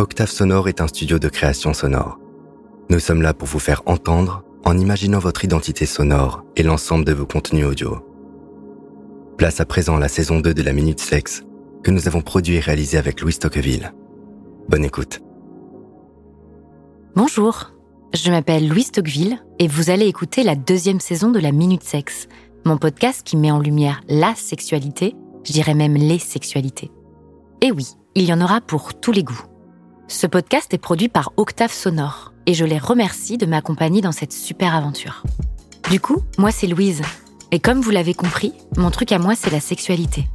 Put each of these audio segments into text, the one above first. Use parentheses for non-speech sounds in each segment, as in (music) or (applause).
Octave Sonore est un studio de création sonore. Nous sommes là pour vous faire entendre en imaginant votre identité sonore et l'ensemble de vos contenus audio. Place à présent la saison 2 de la Minute Sexe que nous avons produit et réalisé avec Louis Tocqueville. Bonne écoute. Bonjour, je m'appelle Louise Tocqueville et vous allez écouter la deuxième saison de la Minute Sexe, mon podcast qui met en lumière la sexualité, je dirais même les sexualités. Et oui, il y en aura pour tous les goûts. Ce podcast est produit par Octave Sonore et je les remercie de m'accompagner dans cette super aventure. Du coup, moi c'est Louise. Et comme vous l'avez compris, mon truc à moi c'est la sexualité.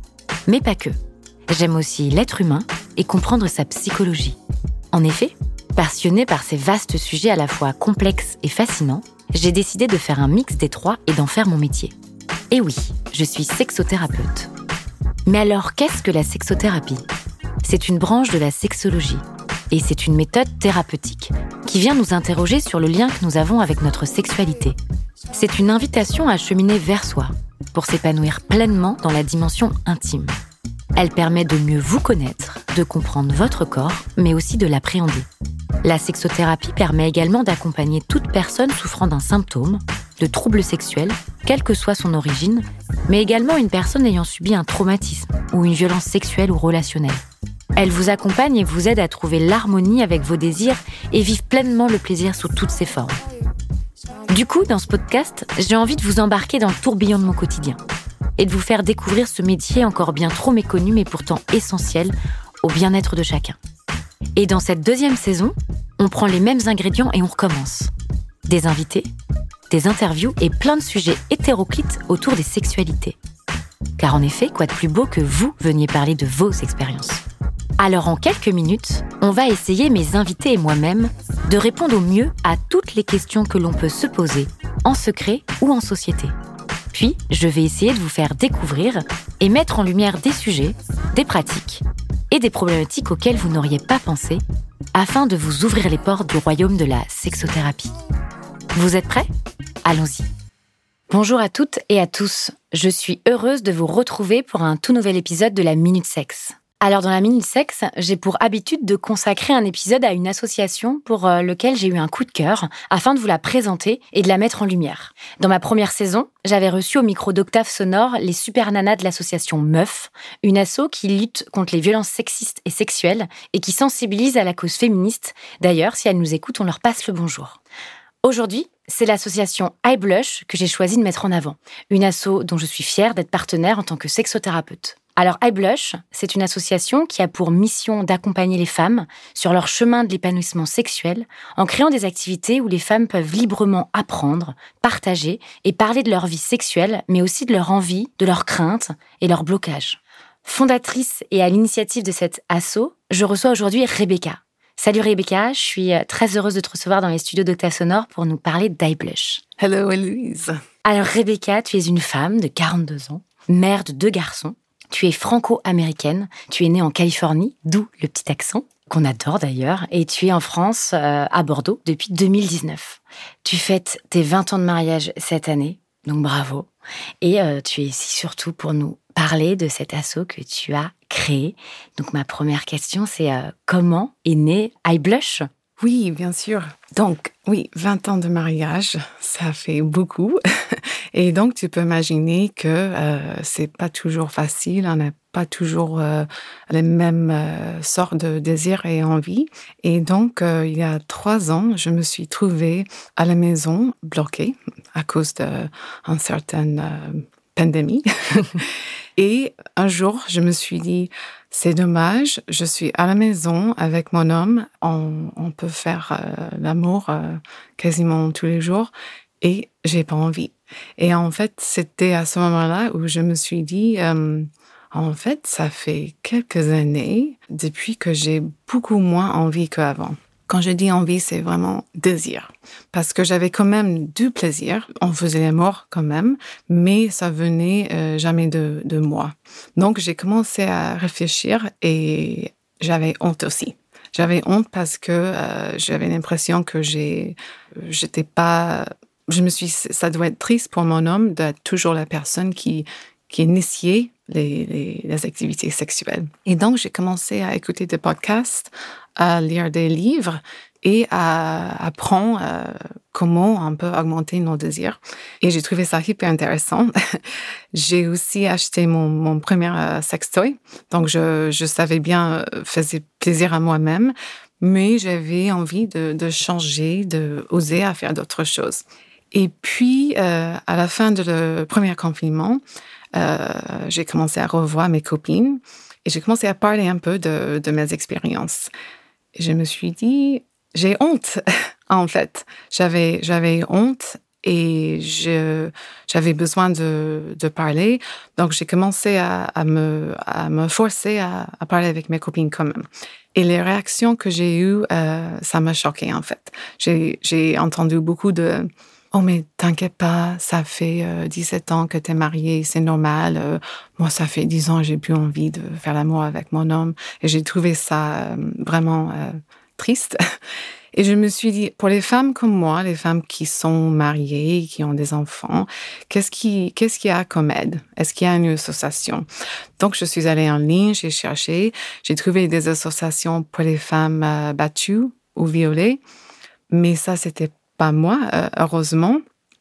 Mais pas que. J'aime aussi l'être humain et comprendre sa psychologie. En effet, passionnée par ces vastes sujets à la fois complexes et fascinants, j'ai décidé de faire un mix des trois et d'en faire mon métier. Et oui, je suis sexothérapeute. Mais alors, qu'est-ce que la sexothérapie? C'est une branche de la sexologie et c'est une méthode thérapeutique qui vient nous interroger sur le lien que nous avons avec notre sexualité. C'est une invitation à cheminer vers soi pour s'épanouir pleinement dans la dimension intime. Elle permet de mieux vous connaître, de comprendre votre corps, mais aussi de l'appréhender. La sexothérapie permet également d'accompagner toute personne souffrant d'un symptôme, de troubles sexuels, quelle que soit son origine, mais également une personne ayant subi un traumatisme ou une violence sexuelle ou relationnelle. Elle vous accompagne et vous aide à trouver l'harmonie avec vos désirs et vivre pleinement le plaisir sous toutes ses formes. Du coup, dans ce podcast, j'ai envie de vous embarquer dans le tourbillon de mon quotidien et de vous faire découvrir ce métier encore bien trop méconnu mais pourtant essentiel au bien-être de chacun. Et dans cette deuxième saison, on prend les mêmes ingrédients et on recommence. Des invités, des interviews et plein de sujets hétéroclites autour des sexualités. Car en effet, quoi de plus beau que vous veniez parler de vos expériences alors en quelques minutes, on va essayer, mes invités et moi-même, de répondre au mieux à toutes les questions que l'on peut se poser, en secret ou en société. Puis, je vais essayer de vous faire découvrir et mettre en lumière des sujets, des pratiques et des problématiques auxquelles vous n'auriez pas pensé, afin de vous ouvrir les portes du royaume de la sexothérapie. Vous êtes prêts? Allons-y. Bonjour à toutes et à tous. Je suis heureuse de vous retrouver pour un tout nouvel épisode de la Minute Sexe. Alors dans la Minute Sexe, j'ai pour habitude de consacrer un épisode à une association pour euh, lequel j'ai eu un coup de cœur afin de vous la présenter et de la mettre en lumière. Dans ma première saison, j'avais reçu au micro d'Octave Sonore les super nanas de l'association Meuf, une asso qui lutte contre les violences sexistes et sexuelles et qui sensibilise à la cause féministe. D'ailleurs, si elles nous écoutent, on leur passe le bonjour. Aujourd'hui, c'est l'association iBlush que j'ai choisi de mettre en avant, une asso dont je suis fière d'être partenaire en tant que sexothérapeute. Alors iBlush, c'est une association qui a pour mission d'accompagner les femmes sur leur chemin de l'épanouissement sexuel en créant des activités où les femmes peuvent librement apprendre, partager et parler de leur vie sexuelle, mais aussi de leur envie, de leurs craintes et leurs blocages. Fondatrice et à l'initiative de cet asso, je reçois aujourd'hui Rebecca. Salut Rebecca, je suis euh, très heureuse de te recevoir dans les studios d'Octa Sonore pour nous parler d'iBlush. Hello Eloise. Alors Rebecca, tu es une femme de 42 ans, mère de deux garçons tu es franco-américaine, tu es née en Californie, d'où le petit accent qu'on adore d'ailleurs, et tu es en France, euh, à Bordeaux, depuis 2019. Tu fêtes tes 20 ans de mariage cette année, donc bravo. Et euh, tu es ici surtout pour nous parler de cet assaut que tu as créé. Donc ma première question, c'est euh, comment est né iBlush oui, bien sûr. Donc, oui, 20 ans de mariage, ça fait beaucoup. Et donc, tu peux imaginer que euh, c'est pas toujours facile, on n'a pas toujours euh, les mêmes euh, sortes de désirs et envies. Et donc, euh, il y a trois ans, je me suis trouvée à la maison bloquée à cause d'une certaine pandémie. (laughs) et un jour, je me suis dit, c'est dommage, je suis à la maison avec mon homme, on, on peut faire euh, l'amour euh, quasiment tous les jours et j'ai pas envie. Et en fait, c'était à ce moment-là où je me suis dit, euh, en fait, ça fait quelques années depuis que j'ai beaucoup moins envie qu'avant. Quand je dis envie, c'est vraiment désir. Parce que j'avais quand même du plaisir. On faisait l'amour quand même, mais ça venait euh, jamais de, moi. Donc, j'ai commencé à réfléchir et j'avais honte aussi. J'avais honte parce que euh, j'avais l'impression que j'étais pas, je me suis, ça doit être triste pour mon homme d'être toujours la personne qui, qui est initiée les, les, activités sexuelles. Et donc, j'ai commencé à écouter des podcasts, à lire des livres et à apprendre euh, comment on peut augmenter nos désirs. Et j'ai trouvé ça hyper intéressant. (laughs) j'ai aussi acheté mon, mon premier euh, sextoy. Donc, je, je savais bien, euh, faisait plaisir à moi-même, mais j'avais envie de, de changer, de à faire d'autres choses. Et puis, euh, à la fin du premier confinement, euh, j'ai commencé à revoir mes copines et j'ai commencé à parler un peu de, de mes expériences. Et je me suis dit, j'ai honte, (laughs) en fait. J'avais, honte et j'avais besoin de, de, parler. Donc, j'ai commencé à, me, à me forcer à, parler avec mes copines quand même. Et les réactions que j'ai eues, euh, ça m'a choqué en fait. J'ai entendu beaucoup de Oh, mais t'inquiète pas, ça fait 17 euh, ans que t'es mariée, c'est normal. Euh, moi, ça fait 10 ans, j'ai plus envie de faire l'amour avec mon homme. Et j'ai trouvé ça euh, vraiment triste. Et je me suis dit, pour les femmes comme moi, les femmes qui sont mariées, qui ont des enfants, qu'est-ce qui, qu'est-ce qu'il y a comme aide? Est-ce qu'il y a une association? Donc, je suis allée en ligne, j'ai cherché, j'ai trouvé des associations pour les femmes battues ou violées, mais ça, c'était pas moi, euh, heureusement.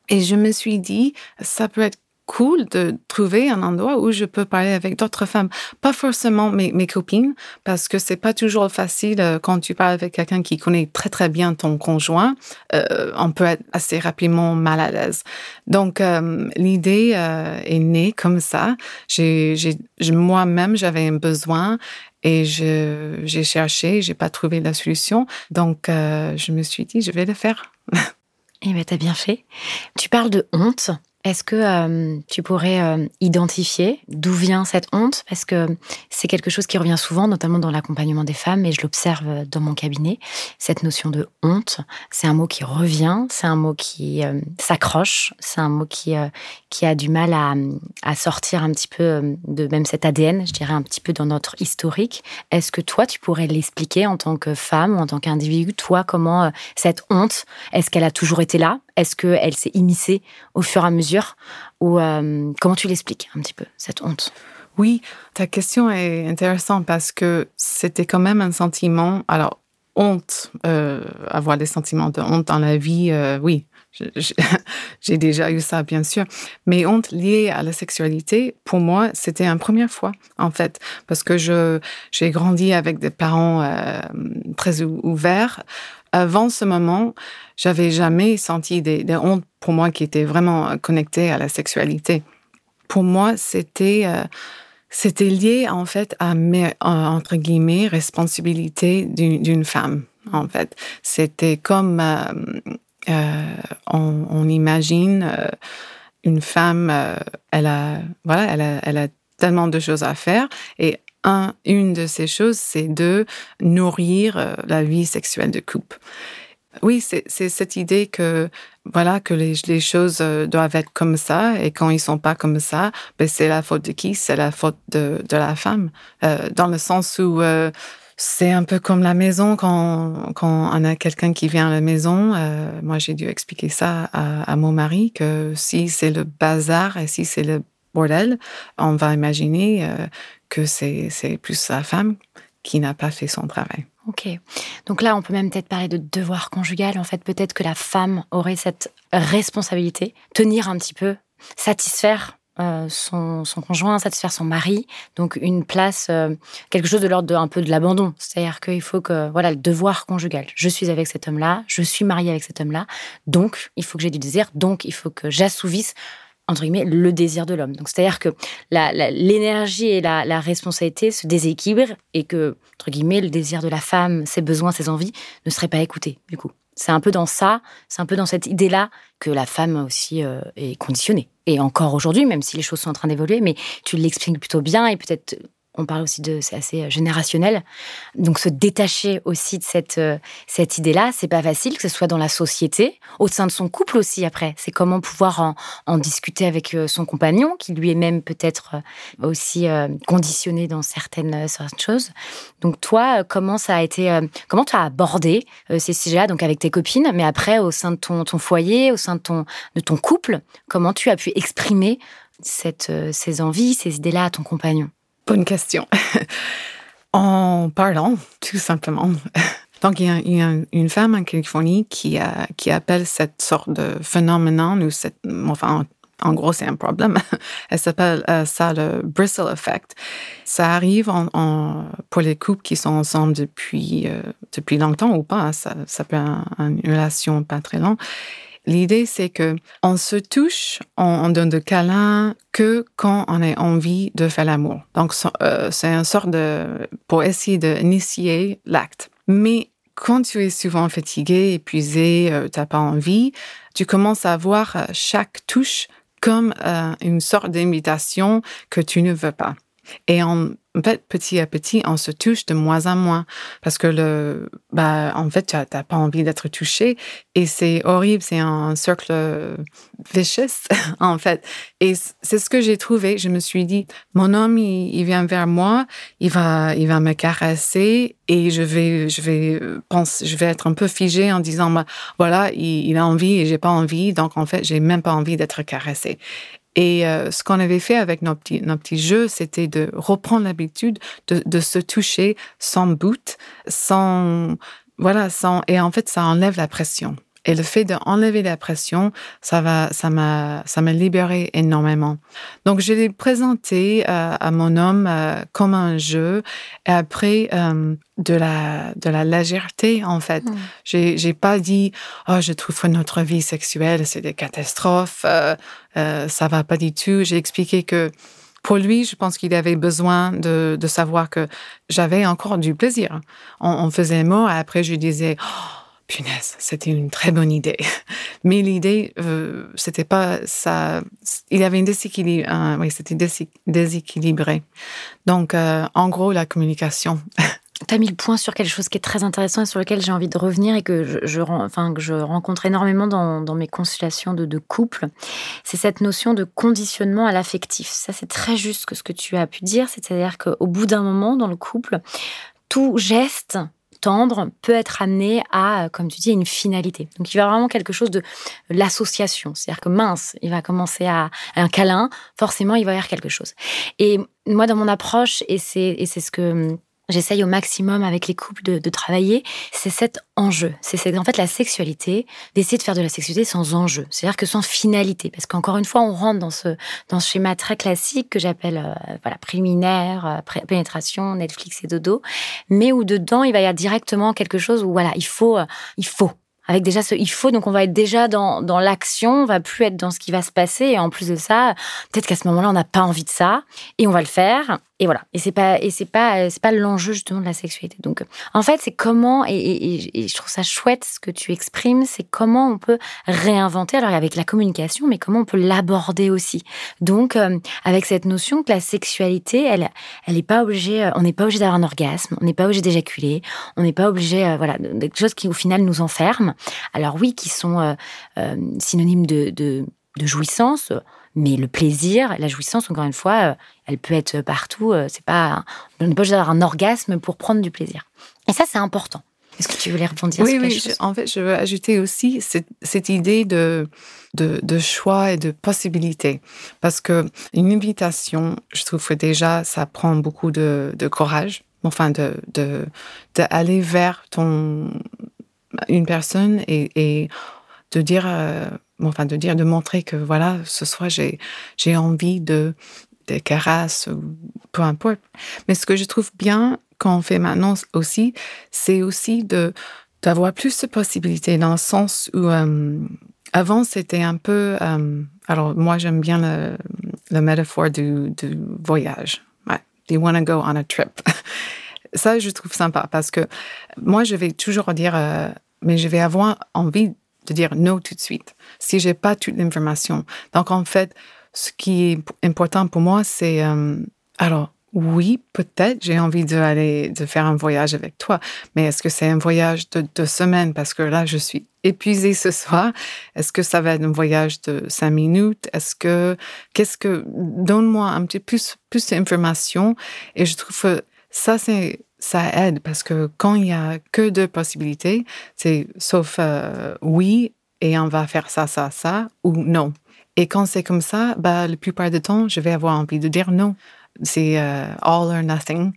Et je me suis dit, ça peut être cool de trouver un endroit où je peux parler avec d'autres femmes, pas forcément mes, copines, parce que c'est pas toujours facile euh, quand tu parles avec quelqu'un qui connaît très très bien ton conjoint, euh, on peut être assez rapidement mal à l'aise. Donc l'idée est née comme ça. J'ai, moi-même j'avais un besoin et j'ai cherché, j'ai pas trouvé la solution. Donc, je me suis dit, je vais le faire. Eh bien, t'as bien fait. Tu parles de honte. Est-ce que euh, tu pourrais euh, identifier d'où vient cette honte? Parce que c'est quelque chose qui revient souvent, notamment dans l'accompagnement des femmes, et je l'observe euh, dans mon cabinet. Cette notion de honte, c'est un mot qui revient, c'est un mot qui s'accroche, c'est un mot qui, qui a du mal à, à, sortir un petit peu de même cet ADN, je dirais un petit peu dans notre historique. Est-ce que toi, tu pourrais l'expliquer en tant que femme ou en tant qu'individu? Toi, comment cette honte, est-ce qu'elle a toujours été là? Est-ce qu'elle s'est immiscée au fur et à mesure Ou euh, comment tu l'expliques un petit peu, cette honte? Oui, ta question est intéressante parce que c'était quand même un sentiment. Alors, honte, euh, avoir des sentiments de honte dans la vie, euh, oui, (laughs) j'ai déjà eu ça, bien sûr. Mais honte liée à la sexualité, pour moi, c'était une première fois, en fait, parce que j'ai grandi avec des parents très ouverts avant ce moment, j'avais jamais senti des, hontes pour moi qui étaient vraiment connectées à la sexualité. Pour moi, c'était euh, c'était lié en fait à mes entre guillemets responsabilités d'une femme. En fait, c'était comme euh, euh, on, imagine une femme, elle a voilà, elle a tellement de choses à faire et un, une de ces choses, c'est de nourrir euh, la vie sexuelle de couple. Oui, c'est cette idée que voilà que les, choses euh, doivent être comme ça et quand ils sont pas comme ça, ben c'est la faute de qui? C'est la faute de, la femme, euh, dans le sens où c'est un peu comme la maison quand, quand on a quelqu'un qui vient à la maison. Moi, j'ai dû expliquer ça à, mon mari que si c'est le bazar et si c'est le bordel, on va imaginer que c'est plus la femme qui n'a pas fait son travail. Ok. Donc là, on peut même peut-être parler de devoir conjugal. En fait, peut-être que la femme aurait cette responsabilité, tenir un petit peu, satisfaire euh, son, son, conjoint, satisfaire son mari. Donc une place, euh, quelque chose de l'ordre un peu de l'abandon. C'est-à-dire qu'il faut que, voilà, le devoir conjugal. Je suis avec cet homme-là, je suis mariée avec cet homme-là, donc il faut que j'ai du désir, donc il faut que j'assouvisse entre guillemets, le désir de l'homme. Donc, c'est-à-dire que l'énergie et la, responsabilité se déséquilibrent et que, entre guillemets, le désir de la femme, ses besoins, ses envies ne seraient pas écoutés, du coup. C'est un peu dans ça, c'est un peu dans cette idée-là que la femme aussi euh, est conditionnée. Et encore aujourd'hui, même si les choses sont en train d'évoluer, mais tu l'expliques plutôt bien et peut-être on parle aussi de c'est assez euh, générationnel. Donc se détacher aussi de cette euh, cette idée-là, c'est pas facile que ce soit dans la société, au sein de son couple aussi après. C'est comment pouvoir en, en, discuter avec euh, son compagnon qui lui est même peut-être aussi conditionné dans certaines, certaines choses. Donc toi, comment ça a été comment tu as abordé ces sujets-là donc avec tes copines mais après au sein de ton, ton foyer, au sein de ton de ton couple, comment tu as pu exprimer cette, ces envies, ces idées-là à ton compagnon? Bonne question. (laughs) en parlant, tout simplement. (laughs) Donc, il y a, une femme en Californie qui, qui appelle cette sorte de phénomène, ou enfin, en gros, c'est un problème. (laughs) Elle s'appelle euh, ça le bristle effect. Ça arrive pour les couples qui sont ensemble depuis, euh, depuis longtemps ou pas. Hein. Ça, ça peut être une relation pas très longue. L'idée, c'est que on se touche, on, donne de câlins que quand on a envie de faire l'amour. Donc, euh, c'est une sorte de, pour essayer d'initier l'acte. Mais quand tu es souvent fatigué, épuisé, tu n'as pas envie, tu commences à voir chaque touche comme euh, une sorte d'invitation que tu ne veux pas. Et en fait, petit à petit, on se touche de moins en moins parce que le, bah, en fait, tu n'as pas envie d'être touché et c'est horrible, c'est un cercle vicieux, (laughs) en fait. Et c'est ce que j'ai trouvé. Je me suis dit, mon homme, il, vient vers moi, il va, il va me caresser et je vais, je vais penser, je vais être un peu figée en disant, bah, voilà, il, il a envie et j'ai pas envie, donc en fait, j'ai même pas envie d'être caressée. Et euh, ce qu'on avait fait avec nos petits, nos petits jeux, c'était de reprendre l'habitude de, de, se toucher sans but, sans voilà, sans et en fait ça enlève la pression. Et le fait d'enlever la pression, ça va, ça m'a, ça m'a libéré énormément. Donc, je l'ai présenté euh, à mon homme euh, comme un jeu. Et après, euh, de la, de la légèreté, en fait. Hmm. J'ai, j'ai pas dit, oh, je trouve que notre vie sexuelle, c'est des catastrophes, ça va pas du tout. J'ai expliqué que, pour lui, je pense qu'il avait besoin de, de savoir que j'avais encore du plaisir. On, on faisait un mot et après je disais, oh, punaise, c'était une très bonne idée. (laughs) Mais l'idée, euh, c'était pas ça. Il y avait une déséquilibre. oui, c'était déséquilibré. Donc, euh, en gros, la communication. (laughs) tu as mis le point sur quelque chose qui est très intéressant et sur lequel j'ai envie de revenir et que je, enfin, que je rencontre énormément dans, mes consultations de, de couple. C'est cette notion de conditionnement à l'affectif. Ça, c'est très juste que ce que tu as pu dire. C'est-à-dire qu'au bout d'un moment, dans le couple, tout geste peut être amené à, comme tu dis, une finalité. Donc il va vraiment quelque chose de l'association. C'est-à-dire que mince, il va commencer à, un câlin, forcément il va y avoir quelque chose. Et moi, dans mon approche, et c'est ce que j'essaye au maximum avec les couples de, travailler, c'est cet enjeu. C'est en fait la sexualité, d'essayer de faire de la sexualité sans enjeu, c'est-à-dire que sans finalité. Parce qu'encore une fois, on rentre dans ce, dans ce schéma très classique que j'appelle euh, voilà, préliminaire, euh, pénétration, Netflix et dodo, mais où dedans, il va y avoir directement quelque chose où voilà, il faut, euh, il faut, avec déjà ce il faut, donc on va être déjà dans, dans l'action, on va plus être dans ce qui va se passer. Et en plus de ça, peut-être qu'à ce moment-là, on n'a pas envie de ça, et on va le faire. Et voilà. Et c'est pas et c'est pas c'est pas l'enjeu justement de la sexualité. Donc en fait, c'est comment et, je trouve ça chouette ce que tu exprimes, c'est comment on peut réinventer alors avec la communication, mais comment on peut l'aborder aussi. Donc euh, avec cette notion que la sexualité, elle elle pas obligée, euh, on n'est pas obligé d'avoir un orgasme, on n'est pas obligé d'éjaculer, on n'est pas obligé euh, voilà de quelque chose qui au final nous enferme. Alors oui, qui sont synonymes de de jouissance mais le plaisir, la jouissance, encore une fois, euh, elle peut être partout. Euh, c'est pas, on n'est pas juste avoir un orgasme pour prendre du plaisir. Et ça, c'est important. Est-ce que tu voulais répondre oui, sur quelque oui, en fait, je veux ajouter aussi cette, idée de, de, choix et de possibilité. Parce que une invitation, je trouve que déjà, ça prend beaucoup de, courage, enfin, de, de, d'aller vers ton, une personne et, et de dire, euh, enfin de dire, de montrer que voilà, ce soir j'ai j'ai envie de des caresses, peu importe. Mais ce que je trouve bien quand on fait maintenant aussi, c'est aussi de d'avoir plus de possibilités dans le sens où euh, avant c'était un peu, euh, alors moi j'aime bien le, le métaphore du, voyage. Ouais. You want to go on a trip? (laughs) Ça, je trouve sympa parce que moi, je vais toujours dire, mais je vais avoir envie de dire non tout de suite si j'ai pas toute l'information. Donc, en fait, ce qui est important pour moi, c'est, euh, alors, oui, peut-être j'ai envie d'aller, de faire un voyage avec toi, mais est-ce que c'est un voyage de deux semaines? Parce que là, je suis épuisée ce soir? Est-ce que ça va être un voyage de cinq minutes? Est-ce que, qu'est-ce que, donne-moi un petit plus, plus d'informations et je trouve ça, c'est, ça aide parce que quand il y a que deux possibilités, c'est sauf euh, oui et on va faire ça, ça, ça ou non. Et quand c'est comme ça, bah, la plupart du temps, je vais avoir envie de dire non. C'est euh, all or nothing.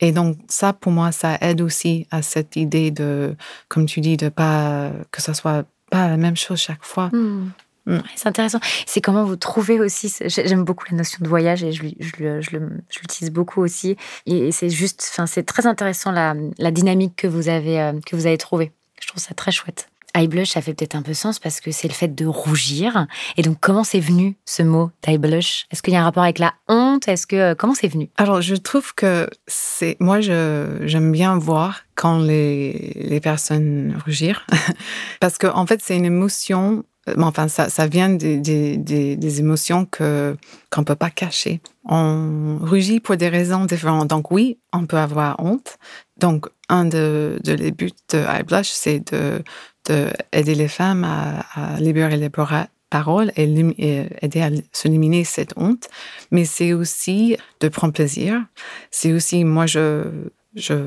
Et donc, ça, pour moi, ça aide aussi à cette idée de, comme tu dis, de pas, que ça soit pas la même chose chaque fois. Hmm. Hmm. C'est intéressant. C'est comment vous trouvez aussi. J'aime beaucoup la notion de voyage et je, je, l'utilise beaucoup aussi. Et c'est juste, enfin, c'est très intéressant la, la, dynamique que vous avez euh, que vous avez trouvée. Je trouve ça très chouette. Eye blush, ça fait peut-être un peu sens parce que c'est le fait de rougir. Et donc, comment c'est venu ce mot eye blush? Est-ce qu'il y a un rapport avec la honte? Est-ce que euh, comment c'est venu? Alors, je trouve que c'est moi, j'aime bien voir quand les les personnes rougir (laughs) parce que en fait, c'est une émotion. Euh, enfin, ça, vient des, émotions que qu'on peut pas cacher. On rugit pour des raisons différentes. Donc oui, on peut avoir honte. Donc un de, les buts de Eye Blush, c'est de d'aider les femmes à, libérer les paroles et, aider à s'éliminer cette honte. Mais c'est aussi de prendre plaisir. C'est aussi, moi, je,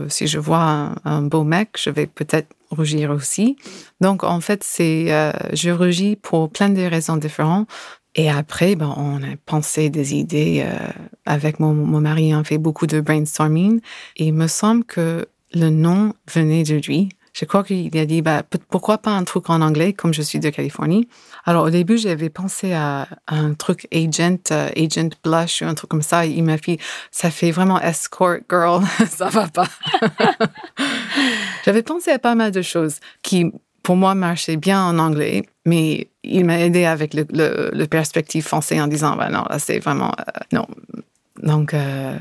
si je vois un, beau mec, je vais peut-être rougir aussi. Donc, en fait, c'est, euh, je rougis pour plein de raisons différentes. Et après, ben, on a pensé des idées. Euh, avec mon, mon mari, on fait beaucoup de brainstorming. Et il me semble que le nom venait de lui. Je crois qu'il a dit, bah, pourquoi pas un truc en anglais, comme je suis de Californie. Alors, au début, j'avais pensé à, un truc agent, euh, agent blush ou un truc comme ça. Il m'a dit, ça fait vraiment escort girl, (laughs) ça va pas. (laughs) j'avais pensé à pas mal de choses qui, pour moi, marchaient bien en anglais, mais il m'a aidé avec le, le, perspective français en disant, bah non, là, c'est vraiment, euh, non. Donc, euh,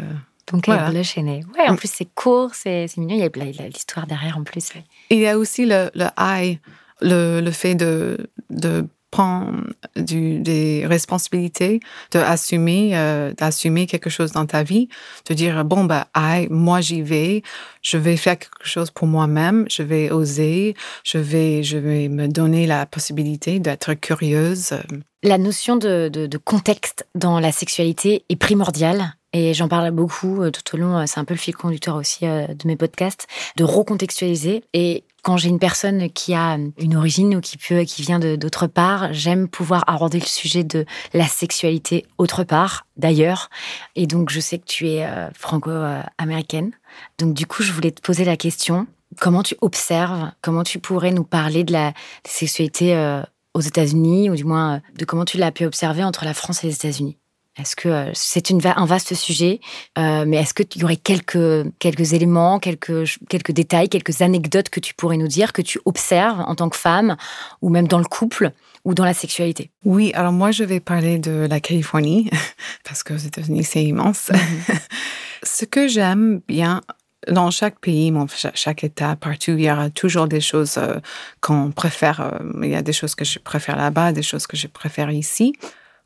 donc, voilà. blush. Ouais, en mm. plus, c'est court, c'est mignon. Il y a l'histoire derrière en plus. il y a aussi le, le I, le, le fait de, de prendre des responsabilités, d'assumer euh, d'assumer quelque chose dans ta vie, de dire bon bah I, moi j'y vais, je vais faire quelque chose pour moi-même, je vais oser, je vais je vais me donner la possibilité d'être curieuse. La notion de contexte dans la sexualité est primordiale et j'en parle beaucoup euh, tout au long, euh, c'est un peu le fil conducteur aussi euh, de mes podcasts, de recontextualiser. Et quand j'ai une personne qui a une origine ou qui peut, qui vient d'autre part, j'aime pouvoir aborder le sujet de la sexualité autre part, d'ailleurs. Et donc, je sais que tu es franco-américaine. Donc, du coup, je voulais te poser la question comment tu observes, comment tu pourrais nous parler de la sexualité aux États-Unis, ou du moins de comment tu l'as pu observer entre la France et les États-Unis? Est-ce que euh, c'est un vaste sujet, euh, mais est-ce qu'il y aurait quelques, quelques éléments, quelques, quelques détails, quelques anecdotes que tu pourrais nous dire, que tu observes en tant que femme, ou même dans le couple, ou dans la sexualité? Oui, alors moi je vais parler de la Californie, (laughs) parce que aux États-Unis c'est immense. Mhm. (laughs) Ce que j'aime bien dans chaque pays, chaque État, partout, il y aura toujours des choses euh, qu'on préfère. il y a des choses que je préfère là-bas, des choses que je préfère ici.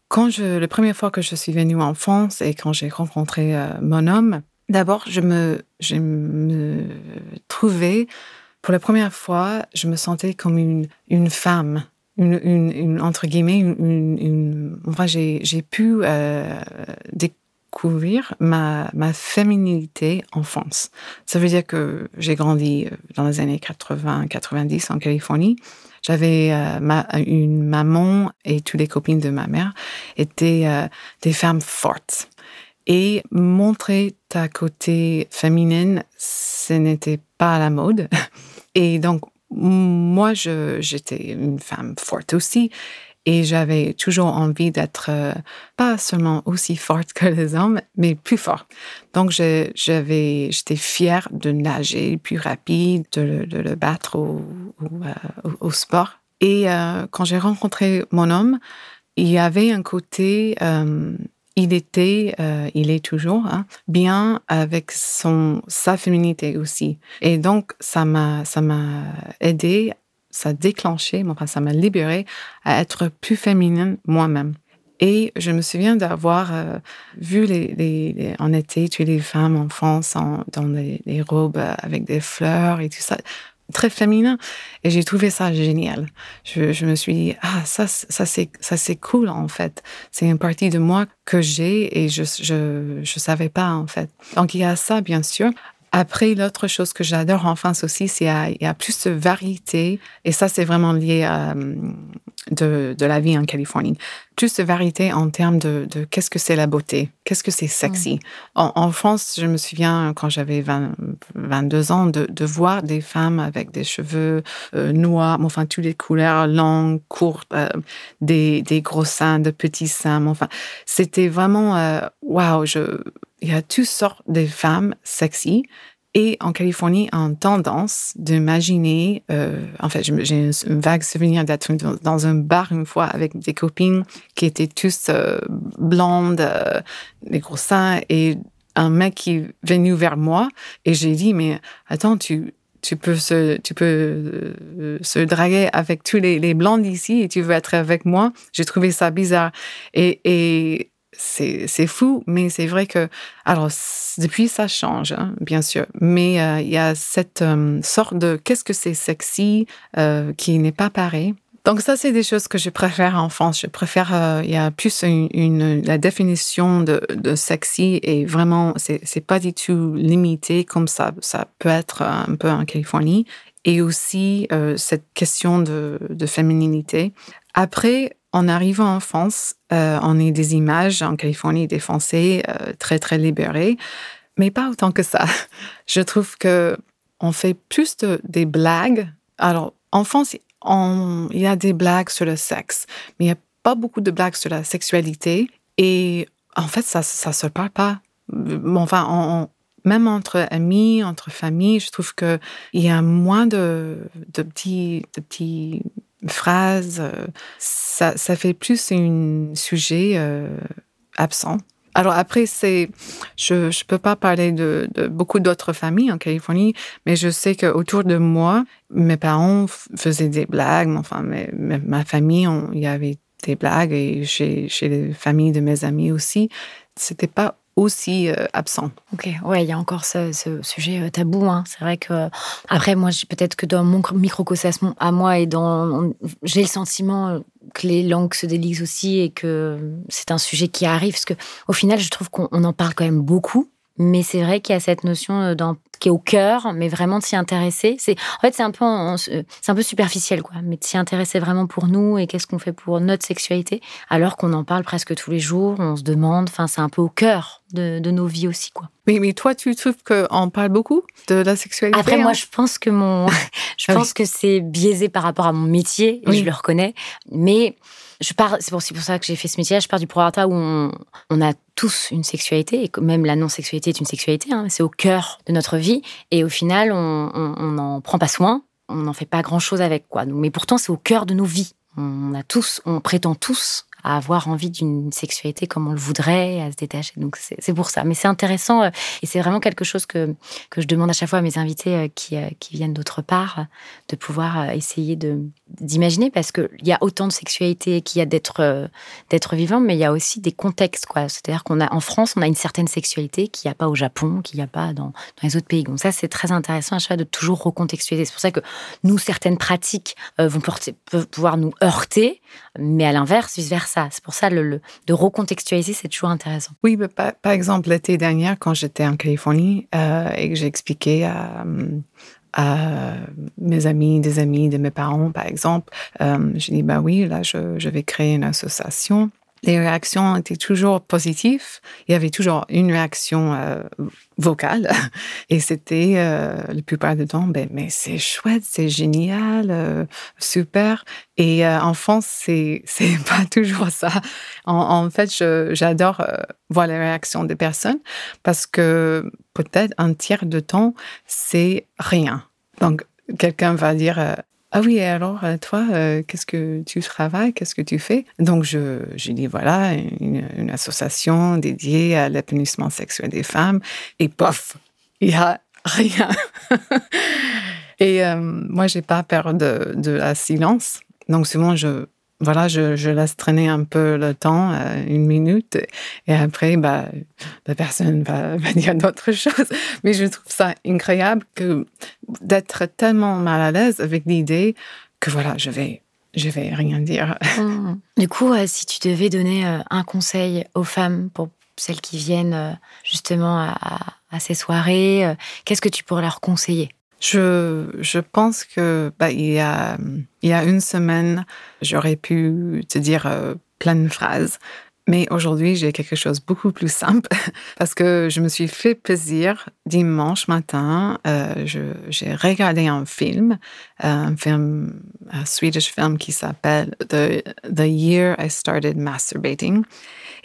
Quand je, la première fois que je suis venue en France et quand j'ai rencontré euh, mon homme, d'abord, je me, je me trouvais, pour la première fois, je me sentais comme une, une femme. Une, une, entre guillemets, une, une enfin, j'ai, j'ai pu euh, ma, ma féminité en France. Ça veut dire que j'ai grandi euh, dans les années 80-90 en Californie. J'avais euh, ma, une maman et toutes les copines de ma mère étaient euh, des femmes fortes. Et montrer ta côté féminine, ce n'était pas à la mode. (laughs) Et donc, moi, j'étais une femme forte aussi. Et j'avais toujours envie d'être euh, pas seulement aussi forte que les hommes, mais plus forte. Donc, j'avais, j'étais fière de nager plus rapide, de, le battre au, euh, sport. Et euh, quand j'ai rencontré mon homme, il y avait un côté, il était, il est toujours hein, bien avec son sa féminité aussi. Et donc ça m'a ça m'a aidé ça a déclenché, enfin, ça m'a libéré à être plus féminine moi-même. Et je me souviens d'avoir euh, vu les, en été toutes les femmes en France dans des, robes avec des fleurs et tout ça, très féminin. Et j'ai trouvé ça génial. Je, je, me suis dit, ah, ça, ça c'est, ça c'est cool en fait. C'est une partie de moi que j'ai et je, je, je savais pas en fait. Donc il y a ça bien sûr. Après, l'autre chose que j'adore en France aussi, c'est qu'il y a plus de variété. Et ça, c'est vraiment lié à, de, de, la vie en Californie. Plus de variété en termes de, de qu'est-ce que c'est la beauté, qu'est-ce que c'est sexy. En, en, France, je me souviens quand j'avais 22 ans de, de, voir des femmes avec des cheveux euh, noirs, enfin toutes les couleurs longues, courtes, euh, des, des gros seins, de petits seins. Enfin, c'était vraiment waouh. Wow, il y a toutes sortes de femmes sexy et en Californie, en tendance d'imaginer, euh, en fait, j'ai un vague souvenir d'être dans un bar une fois avec des copines qui étaient tous euh, blondes, euh, les gros seins, et un mec qui est venu vers moi, et j'ai dit, mais attends, tu, tu peux se, tu peux euh, se draguer avec tous les, les blondes ici et tu veux être avec moi? J'ai trouvé ça bizarre. Et, et c'est fou, mais c'est vrai que, alors, depuis, ça change, hein, bien sûr, mais euh, il y a cette euh, sorte de qu'est-ce que c'est sexy euh, qui n'est pas pareil. Donc ça, c'est des choses que je préfère en France. Je préfère, il y a plus une, la définition de, de sexy et vraiment, c'est pas du tout limité comme ça, ça peut être un peu en Californie. Et aussi cette question de, de fémininité. Après, en arrivant en France, euh, on a des images en Californie des Français euh, très, très libérés, mais pas autant que ça. (laughs) Je trouve que on fait plus de, des blagues. Alors, en France, on, il y a des blagues sur le sexe, mais il n'y a pas beaucoup de blagues sur la sexualité. Et en fait, ça ne se parle pas. Enfin, même entre amis, entre familles, je trouve qu'il y a moins de, petits, de petits phrase, euh, ça, ça fait plus un sujet euh, absent. Alors après, c'est, je ne peux pas parler de, beaucoup d'autres familles en Californie, mais je sais qu'autour de moi, mes parents faisaient des blagues, enfin, ma famille, il y avait des blagues et chez, chez les familles de mes amis aussi. C'était pas aussi euh, absent. Ok, ouais, il y a encore ce, sujet euh, tabou. Hein. C'est vrai que après, moi, peut-être que dans mon microcosme à moi et dans, j'ai le sentiment euh, que les langues se délisent aussi et que c'est un sujet qui arrive. Parce que au final, je trouve qu'on en parle quand même beaucoup. Mais c'est vrai qu'il y a cette notion qui est au cœur, mais vraiment de s'y intéresser. C'est en fait c'est un peu c'est un peu superficiel quoi, mais de s'y intéresser vraiment pour nous et qu'est-ce qu'on fait pour notre sexualité, alors qu'on en parle presque tous les jours, on se demande. Enfin, c'est un peu au cœur de, nos vies aussi quoi. Mais, mais toi, tu trouves qu'on parle beaucoup de la sexualité Après, moi, hein? je pense que mon, (laughs) je pense que c'est biaisé par rapport à mon métier, et je le reconnais. Mais je pars, c'est pour, ça que j'ai fait ce métier. Je pars du prorata où on, on, a tous une sexualité et même la non-sexualité est une sexualité. Hein, c'est au cœur de notre vie et au final, on n'en prend pas soin, on n'en fait pas grand-chose avec quoi. Mais pourtant, c'est au cœur de nos vies. On a tous, on prétend tous à avoir envie d'une sexualité comme on le voudrait, à se détacher. Donc c'est pour ça. Mais c'est intéressant euh, et c'est vraiment quelque chose que, que je demande à chaque fois à mes invités euh, qui, euh, qui viennent d'autre part, de pouvoir essayer d'imaginer parce qu'il y a autant de sexualité qu'il y a d'être d'être vivant, mais il y a aussi des contextes. C'est-à-dire qu'on a en France, on a une certaine sexualité qu'il n'y a pas au Japon, qu'il n'y a pas dans, dans, les autres pays. Donc ça, c'est très intéressant à chaque fois de toujours recontextualiser. C'est pour ça que nous, certaines pratiques vont porter, peuvent pouvoir nous heurter, mais à l'inverse, vice-versa c'est pour ça le, de recontextualiser, c'est toujours intéressant. Oui, par, exemple, l'été dernier, quand j'étais en Californie euh, et que j'ai expliqué à, mes amis, des amis de mes parents, par exemple, euh, j'ai dit, bah oui, là, je vais créer une association les réactions étaient toujours positives. Il y avait toujours une réaction euh, vocale. (laughs) Et c'était euh, la plupart du temps, ben, mais c'est chouette, c'est génial, euh, super. Et en France, c'est, (laughs) c'est pas toujours ça. En, fait, j'adore voir les réactions des personnes parce que peut-être un tiers de temps, c'est rien. Donc, quelqu'un va dire ah oui, alors, euh, toi, euh, qu'est-ce que tu travailles, qu'est-ce que tu fais? Donc, je, dit, voilà, une, association dédiée à l'épanouissement sexuel des femmes, et pof, il n'y a rien. (laughs) et euh, moi, j'ai pas peur de, de la silence. Donc, souvent, je, voilà, je, laisse traîner un peu le temps, euh, une minute, et après, bah, la personne va, (laughs) va dire d'autres choses. Mais je trouve ça incroyable que d'être tellement mal à l'aise avec l'idée que voilà, je vais, je vais rien dire. (laughs) Mmh. Du coup, euh, si tu devais donner euh, un conseil aux femmes pour celles qui viennent justement à ces soirées, qu'est-ce que tu pourrais leur conseiller? Je, pense que bah, il, y a, une semaine, j'aurais pu te dire plein de phrases. Mais aujourd'hui, j'ai quelque chose de beaucoup plus simple (laughs) parce que je me suis fait plaisir dimanche matin. Euh, j'ai regardé un film, euh, un film, un Swedish film qui s'appelle The Year I Started Masturbating.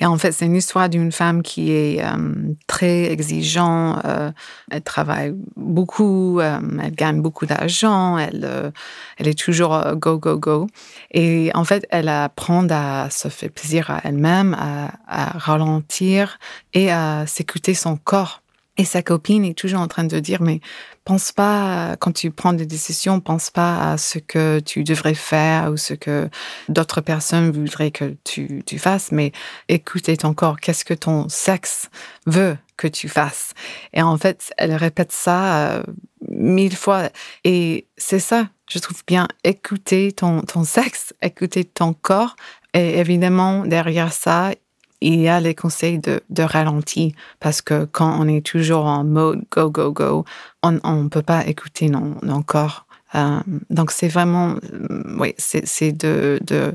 Et en fait, c'est une histoire d'une femme qui est euh, très exigeante. Euh, elle travaille beaucoup, euh, elle gagne beaucoup d'argent, elle, elle est toujours go, go, go. Et en fait, elle apprend à se faire plaisir à elle-même, à, à ralentir et à s'écouter son corps. Et sa copine est toujours en train de dire, mais pense pas, quand tu prends des décisions, pense pas à ce que tu devrais faire ou ce que d'autres personnes voudraient que tu, tu fasses, mais écoute ton corps. Qu'est-ce que ton sexe veut que tu fasses? Et en fait, elle répète ça euh, mille fois. Et c'est ça, je trouve bien, écouter ton, ton sexe, écouter ton corps. Et évidemment, derrière ça, il y a les conseils de, de ralenti parce que quand on est toujours en mode go, go, go, on ne peut pas écouter non, non corps. Euh, donc, c'est vraiment, euh, oui, c'est de, de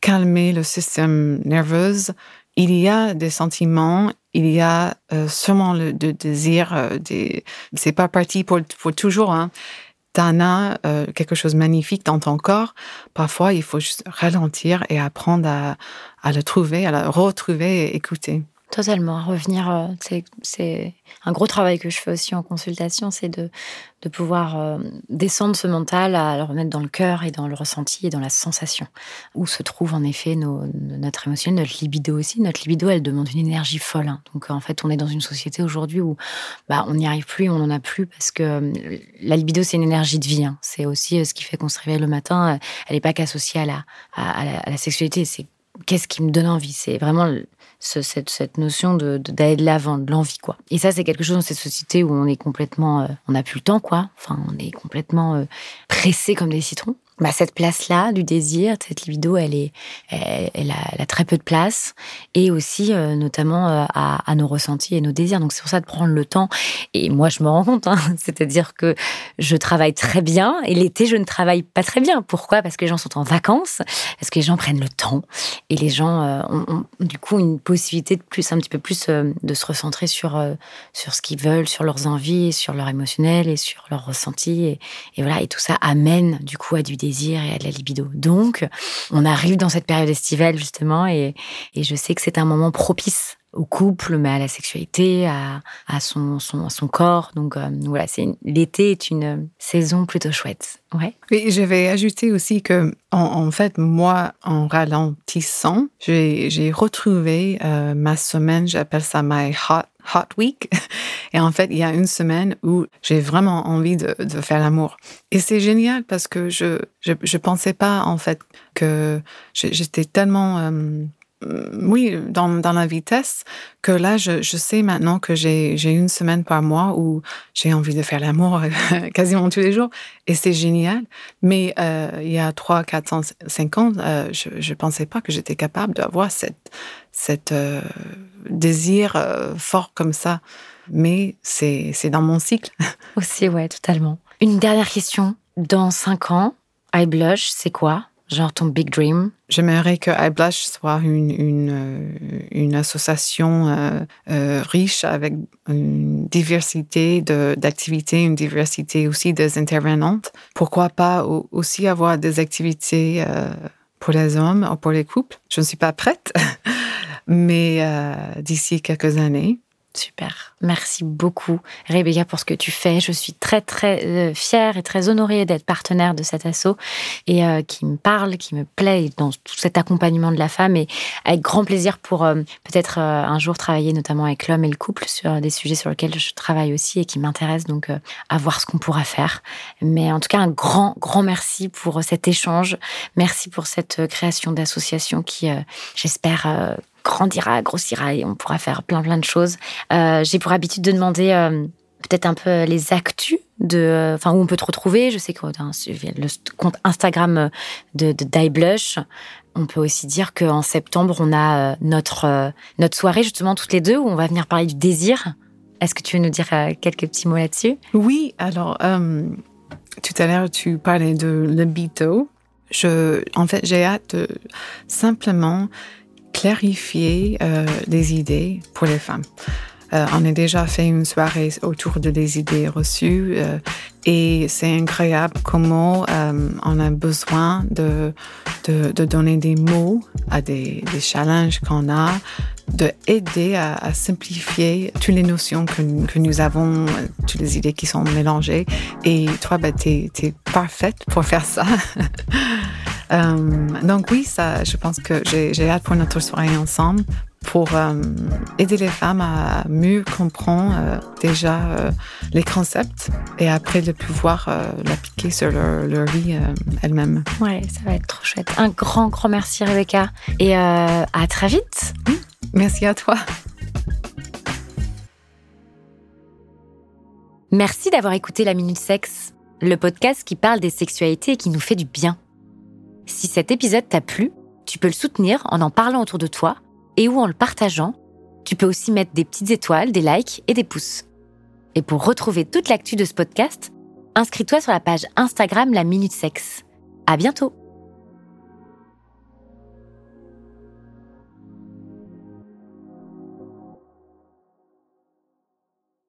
calmer le système nerveux. Il y a des sentiments, il y a euh, sûrement le désir. Euh, des, c'est pas parti pour, pour toujours. Hein t'en as euh, quelque chose de magnifique dans ton corps, parfois il faut juste ralentir et apprendre à, à le trouver, à le retrouver et écouter. Totalement. Revenir, euh, c'est un gros travail que je fais aussi en consultation, c'est de, pouvoir euh, descendre ce mental à le remettre dans le cœur et dans le ressenti et dans la sensation, où se trouve en effet nos, notre émotion, notre libido aussi. Notre libido, elle demande une énergie folle. Hein. Donc en fait, on est dans une société aujourd'hui où bah, on n'y arrive plus, on n'en a plus, parce que euh, la libido, c'est une énergie de vie. Hein. C'est aussi ce qui fait qu'on se réveille le matin. Elle n'est pas qu'associée à, la, à la sexualité, c'est qu'est-ce qui me donne envie C'est vraiment cette, notion d'aller de, d'aller de l'avant, de l'envie, quoi. Et ça, c'est quelque chose dans cette société où on est complètement, euh, on n'a plus le temps, quoi. Enfin, on est complètement euh, pressé comme des citrons bah, cette place-là du désir, cette libido, elle est, elle, a, très peu de place et aussi euh, notamment euh, à, nos ressentis et nos désirs. Donc c'est pour ça de prendre le temps. Et moi, je me rends compte, hein, (laughs) c'est-à-dire que je travaille très bien et l'été, je ne travaille pas très bien. Pourquoi? Parce que les gens sont en vacances, parce que les gens prennent le temps et les gens euh, ont, du coup une possibilité de plus, un petit peu plus de se recentrer sur sur ce qu'ils veulent, sur leurs envies, sur leur émotionnel et sur leurs ressentis. Et, et voilà, et tout ça amène du coup à du désir et à de la libido. Donc, on arrive dans cette période estivale justement et, je sais que c'est un moment propice au couple, mais à la sexualité, à, son, corps. Donc euh, voilà, c'est l'été est une saison plutôt chouette. Ouais. Oui, je vais ajouter aussi que en, fait, moi, en ralentissant, j'ai retrouvé euh, ma semaine, j'appelle ça my hot hot week. (laughs) Et en fait, il y a une semaine où j'ai vraiment envie de, faire l'amour. Et c'est génial parce que je, je, je pensais pas, en fait, que j'étais tellement, euh, oui, dans, dans la vitesse, que là, je, je sais maintenant que j'ai une semaine par mois où j'ai envie de faire l'amour (laughs) quasiment tous les jours. Et c'est génial. Mais euh, il y a 3, 4, 5 ans, euh, je ne pensais pas que j'étais capable d'avoir cette, cette euh, désir euh, fort comme ça. Mais c'est dans mon cycle. (laughs) Aussi, ouais, totalement. Une dernière question. Dans 5 ans, I Blush, c'est quoi? Genre ton big dream? J'aimerais que iBlush soit une, une, euh, une association euh, euh, riche avec une diversité d'activités, une diversité aussi des intervenantes. Pourquoi pas aussi avoir des activités euh, pour les hommes ou pour les couples? Je ne suis pas prête, (laughs) mais euh, d'ici quelques années, Super. Merci beaucoup, Rebecca, pour ce que tu fais. Je suis très, très euh, fière et très honorée d'être partenaire de cet assaut et euh, qui me parle, qui me plaît dans tout cet accompagnement de la femme et avec grand plaisir pour peut-être un jour travailler notamment avec l'homme et le couple sur des sujets sur lesquels je travaille aussi et qui m'intéressent donc à voir ce qu'on pourra faire. Mais en tout cas, un grand, grand merci pour cet échange. Merci pour cette création d'association qui, j'espère, grandira, grossira et on pourra faire plein plein de choses. Euh, J'ai pour habitude de demander euh, peut-être un peu les actus de, euh, enfin où on peut te retrouver. Je sais que le compte Instagram de, de Die Blush. On peut aussi dire qu'en septembre on a notre notre soirée justement toutes les deux où on va venir parler du désir Est-ce que tu veux nous dire quelques petits mots là-dessus? Oui, alors tout à l'heure tu parlais de libido. Je, en fait, j'ai hâte simplement clarifier des idées pour les femmes. Euh, on a déjà fait une soirée autour de des idées reçues euh, et c'est incroyable comment euh, on a besoin de, de, donner des mots à des, des challenges qu'on a, de aider à, simplifier toutes les notions que, que, nous avons, toutes les idées qui sont mélangées. Et toi, bah, tu es, parfaite pour faire ça. (laughs) donc oui, ça, je pense que j'ai hâte pour notre soirée ensemble pour euh, aider les femmes à mieux comprendre euh, déjà euh, les concepts et après de pouvoir l'appliquer sur leur, leur vie elle-même. Ouais, ça va être trop chouette. Un grand, grand merci Rebecca et à très vite. Merci à toi. Merci d'avoir écouté La Minute Sexe, le podcast qui parle des sexualités et qui nous fait du bien. Si cet épisode t'a plu, tu peux le soutenir en en parlant autour de toi et ou en le partageant. Tu peux aussi mettre des petites étoiles, des likes et des pouces. Et pour retrouver toute l'actu de ce podcast, inscris-toi sur la page Instagram La Minute Sexe. À bientôt!